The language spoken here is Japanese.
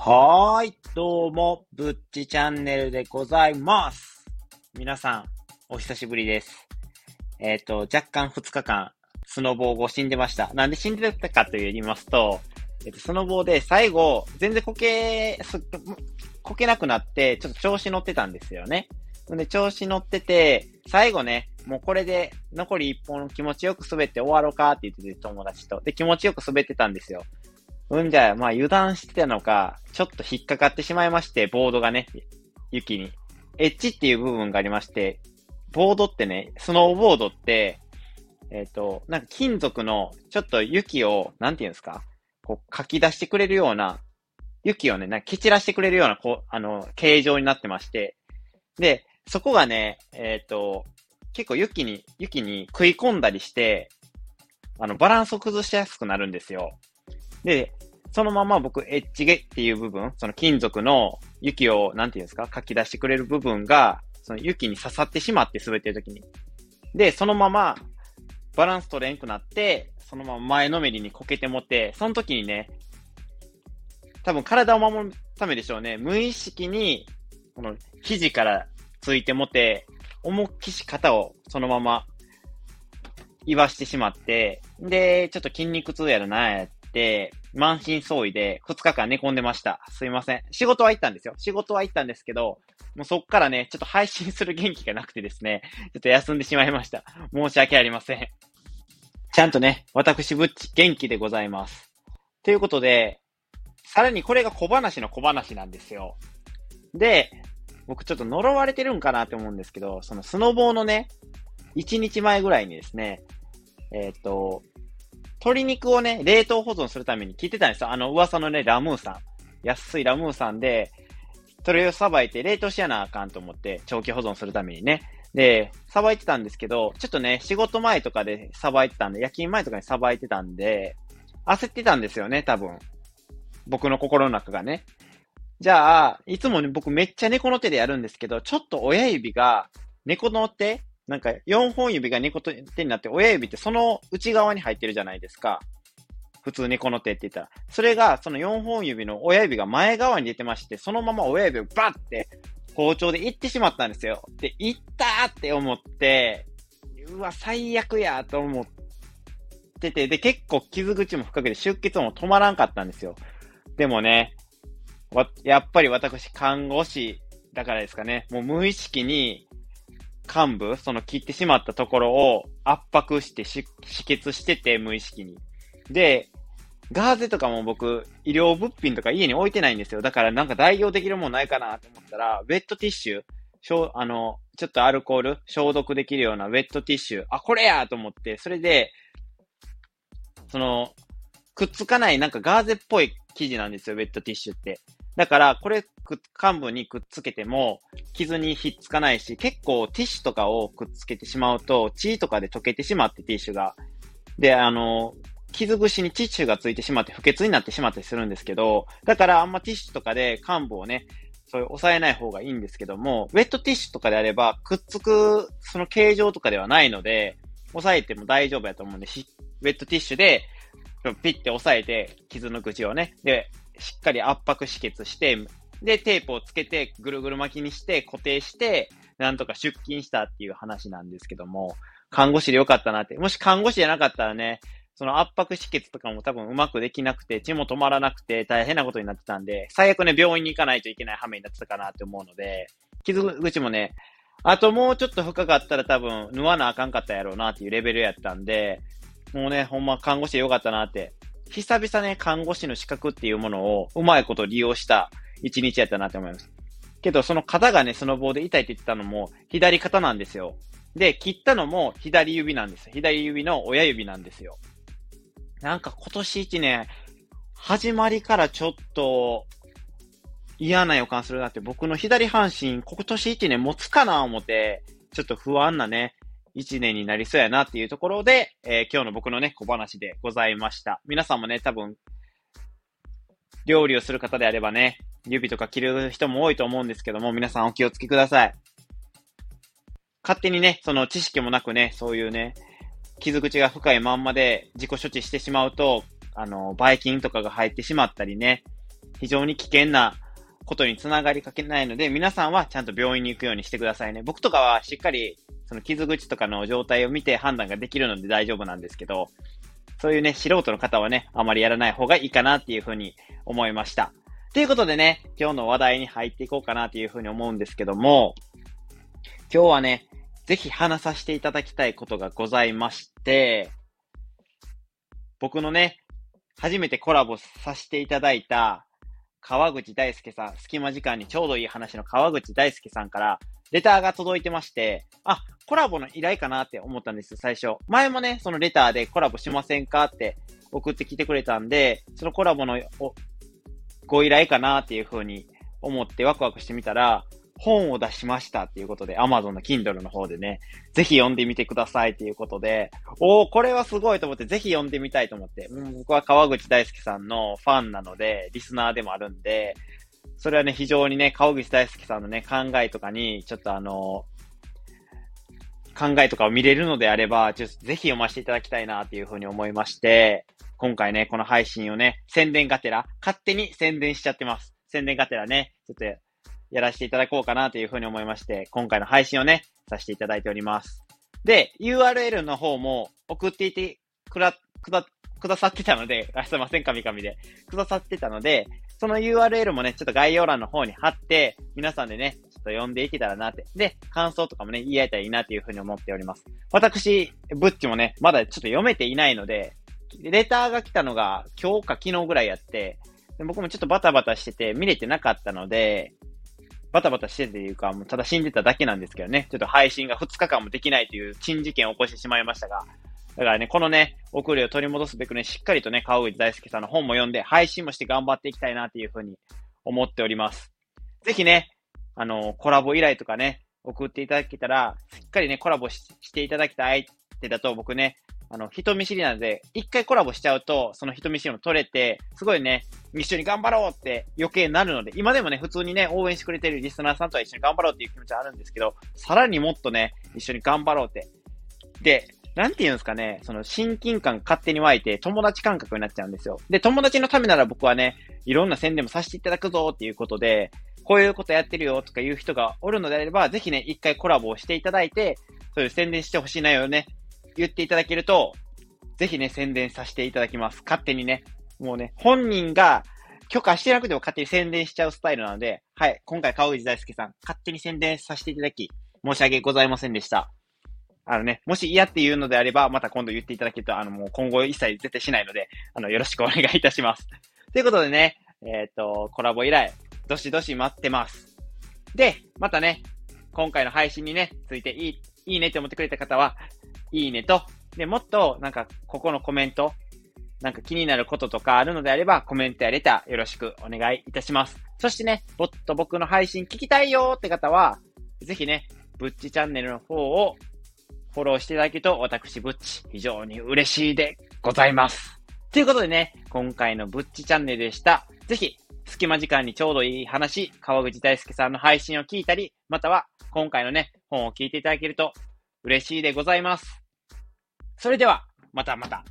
はーい、どうも、ぶっちチャンネルでございます。皆さん、お久しぶりです。えっ、と、若干2日間、スノボー後死んでました。なんで死んでたかと言いますと、えっ、と、スノボーで最後、全然こけ、すこけなくなって、ちょっと調子乗ってたんですよね。で、調子乗ってて、最後ね、もうこれで残り1本気持ちよく滑って終わろうかって言ってて友達と。で、気持ちよく滑ってたんですよ。うんじゃ、まあ油断してたのか、ちょっと引っかかってしまいまして、ボードがね、雪に。エッジっていう部分がありまして、ボードってね、スノーボードって、えっ、と、なんか金属の、ちょっと雪を、なんていうんですか、こう、書き出してくれるような、雪をね、なんか蹴散らしてくれるような、こう、あの、形状になってまして、で、そこがね、えっ、と、結構雪に、雪に食い込んだりして、あの、バランスを崩しやすくなるんですよ。で、そのまま僕、エッジゲっていう部分、その金属の雪を、なんていうんですか、書き出してくれる部分が、その雪に刺さってしまって滑ってる時に。で、そのまま、バランス取れんくなって、そのまま前のめりにこけてもって、その時にね、多分体を守るためでしょうね、無意識に、この肘からついてもて、思いっきし肩をそのまま言わしてしまって、で、ちょっと筋肉痛やらなんやって、満身創痍で2日間寝込んでました。すいません。仕事は行ったんですよ。仕事は行ったんですけど、もうそっからね、ちょっと配信する元気がなくてですね、ちょっと休んでしまいました。申し訳ありません。ちゃんとね、私ぶっち元気でございます。ということで、さらにこれが小話の小話なんですよ。で、僕ちょっと呪われてるんかなって思うんですけど、そのスノボーのね、1日前ぐらいにですね、えっ、と、鶏肉をね、冷凍保存するために聞いてたんですよ。あの噂のね、ラムーさん。安いラムーさんで、鶏をさばいて冷凍しやなあかんと思って、長期保存するためにね。で、さばいてたんですけど、ちょっとね、仕事前とかでさばいてたんで、夜勤前とかにさばいてたんで、焦ってたんですよね、多分。僕の心の中がね。じゃあ、いつもね、僕めっちゃ猫の手でやるんですけど、ちょっと親指が猫の手なんか4本指が猫の手になって、親指ってその内側に入ってるじゃないですか。普通猫の手って言ったら。それが、その4本指の親指が前側に出てまして、そのまま親指をバッて包丁でいってしまったんですよ。で、いったーって思って、うわ、最悪やと思ってて、で、結構傷口も深くて出血も止まらんかったんですよ。でもね、やっぱり私、看護師だからですかね、もう無意識に、幹部、その切ってしまったところを圧迫してし止血してて、無意識に。で、ガーゼとかも僕、医療物品とか家に置いてないんですよ。だからなんか代用できるもんないかなと思ったら、ウェットティッシュ、しょあの、ちょっとアルコール、消毒できるようなウェットティッシュ、あ、これやと思って、それで、その、くっつかないなんかガーゼっぽい生地なんですよ、ウェットティッシュって。だから、これ、幹部にくっつけても、傷にひっつかないし、結構ティッシュとかをくっつけてしまうと、血とかで溶けてしまって、ティッシュが。で、あの、傷口にティッシュがついてしまって不潔になってしまったりするんですけど、だからあんまティッシュとかで幹部をね、そういう抑えない方がいいんですけども、ウェットティッシュとかであれば、くっつく、その形状とかではないので、抑えても大丈夫やと思うんで、ウェットティッシュで、ピッて押さえて、傷の口をね、で、しっかり圧迫止血して、で、テープをつけて、ぐるぐる巻きにして、固定して、なんとか出勤したっていう話なんですけども、看護師でよかったなって。もし看護師じゃなかったらね、その圧迫止血とかも多分うまくできなくて、血も止まらなくて大変なことになってたんで、最悪ね、病院に行かないといけない羽目になってたかなって思うので、傷口もね、あともうちょっと深かったら多分、縫わなあかんかったやろうなっていうレベルやったんで、もうね、ほんま看護師でよかったなって。久々ね、看護師の資格っていうものをうまいこと利用した一日やったなって思います。けど、その肩がね、その棒で痛いって言ってたのも左肩なんですよ。で、切ったのも左指なんです。左指の親指なんですよ。なんか今年一年、始まりからちょっと嫌な予感するなって、僕の左半身、今年一年持つかな思って、ちょっと不安なね、一年になりそうやなっていうところで、えー今日の僕のね、小話でございました。皆さんもね、多分、料理をする方であればね、指とか切る人も多いと思うんですけども、皆さんお気をつけください。勝手にね、その知識もなくね、そういうね、傷口が深いまんまで自己処置してしまうと、あの、ばい菌とかが入ってしまったりね、非常に危険なことにつながりかけないので、皆さんはちゃんと病院に行くようにしてくださいね。僕とかはしっかり、その傷口とかの状態を見て判断ができるので大丈夫なんですけど、そういうね、素人の方はね、あまりやらない方がいいかなっていうふうに思いました。ということでね、今日の話題に入っていこうかなというふうに思うんですけども、今日はね、ぜひ話させていただきたいことがございまして、僕のね、初めてコラボさせていただいた、川口大輔さん、隙間時間にちょうどいい話の川口大輔さんから、レターが届いてまして、あ、コラボの依頼かなって思ったんです最初。前もね、そのレターでコラボしませんかって送ってきてくれたんで、そのコラボのご依頼かなっていうふうに思ってワクワクしてみたら、本を出しましたっていうことで、Amazon の Kindle の方でね、ぜひ読んでみてくださいっていうことで、おー、これはすごいと思って、ぜひ読んでみたいと思って、う、僕は川口大輔さんのファンなので、リスナーでもあるんで、それはね、非常にね、川口大輔さんのね、考えとかに、ちょっとあの考えとかを見れるのであれば、ちょっとぜひ読ませていただきたいなっていうふうに思いまして、今回ね、この配信をね、宣伝がてら、勝手に宣伝しちゃってます。宣伝がてらね、ちょっとやらせていただこうかなというふうに思いまして、今回の配信をね、させていただいております。で、URL の方も送っていてくら、くだ、くださってたので、あすいません、神々で。くださってたので、その URL もね、ちょっと概要欄の方に貼って、皆さんでね、ちょっと読んでいけたらなって。で、感想とかもね、言い合えたらいいなっていうふうに思っております。私、ブッチもね、まだちょっと読めていないので、レターが来たのが今日か昨日ぐらいやって、で僕もちょっとバタバタしてて見れてなかったので、バタバタしてていうか、もうただ死んでただけなんですけどね、ちょっと配信が2日間もできないという珍事件を起こしてしまいましたが、だからね、このね、遅れを取り戻すべくね、しっかりとね、川口大輔さんの本も読んで、配信もして頑張っていきたいなっていうふうに思っております。ぜひね、あの、コラボ依頼とかね、送っていただけたら、しっかりね、コラボしていただきたいってだと僕ね、あの、人見知りなので、一回コラボしちゃうと、その人見知りも取れて、すごいね、一緒に頑張ろうって余計なるので、今でもね、普通にね、応援してくれてるリスナーさんとは一緒に頑張ろうっていう気持ちはあるんですけど、さらにもっとね、一緒に頑張ろうって。で、なんて言うんですかね、その親近感勝手に湧いて友達感覚になっちゃうんですよ。で、友達のためなら僕はね、いろんな宣伝もさせていただくぞっていうことで、こういうことやってるよとかいう人がおるのであれば、ぜひね、一回コラボをしていただいて、そういう宣伝してほしい内容をね、言っていただけると、ぜひね、宣伝させていただきます。勝手にね。もうね、本人が許可してなくても勝手に宣伝しちゃうスタイルなので、はい、今回川口大輔さん、勝手に宣伝させていただき、申し訳ございませんでした。あのね、もし嫌って言うのであれば、また今度言っていただけると、あの、もう今後一切絶対しないので、あの、よろしくお願いいたします。ということでね、えっ、ー、と、コラボ依頼、どしどし待ってます。で、またね、今回の配信にね、ついていい、いいねって思ってくれた方は、いいねと、で、もっと、なんか、ここのコメント、なんか気になることとかあるのであれば、コメントやレターよろしくお願いいたします。そしてね、もっと僕の配信聞きたいよって方は、ぜひね、ブッチチャンネルの方をフォローしていただけると、私、ブッチ、非常に嬉しいでございます。ということでね、今回のブッチチャンネルでした。ぜひ、隙間時間にちょうどいい話、川口大輔さんの配信を聞いたり、または、今回のね、本を聞いていただけると嬉しいでございます。それでは、またまた。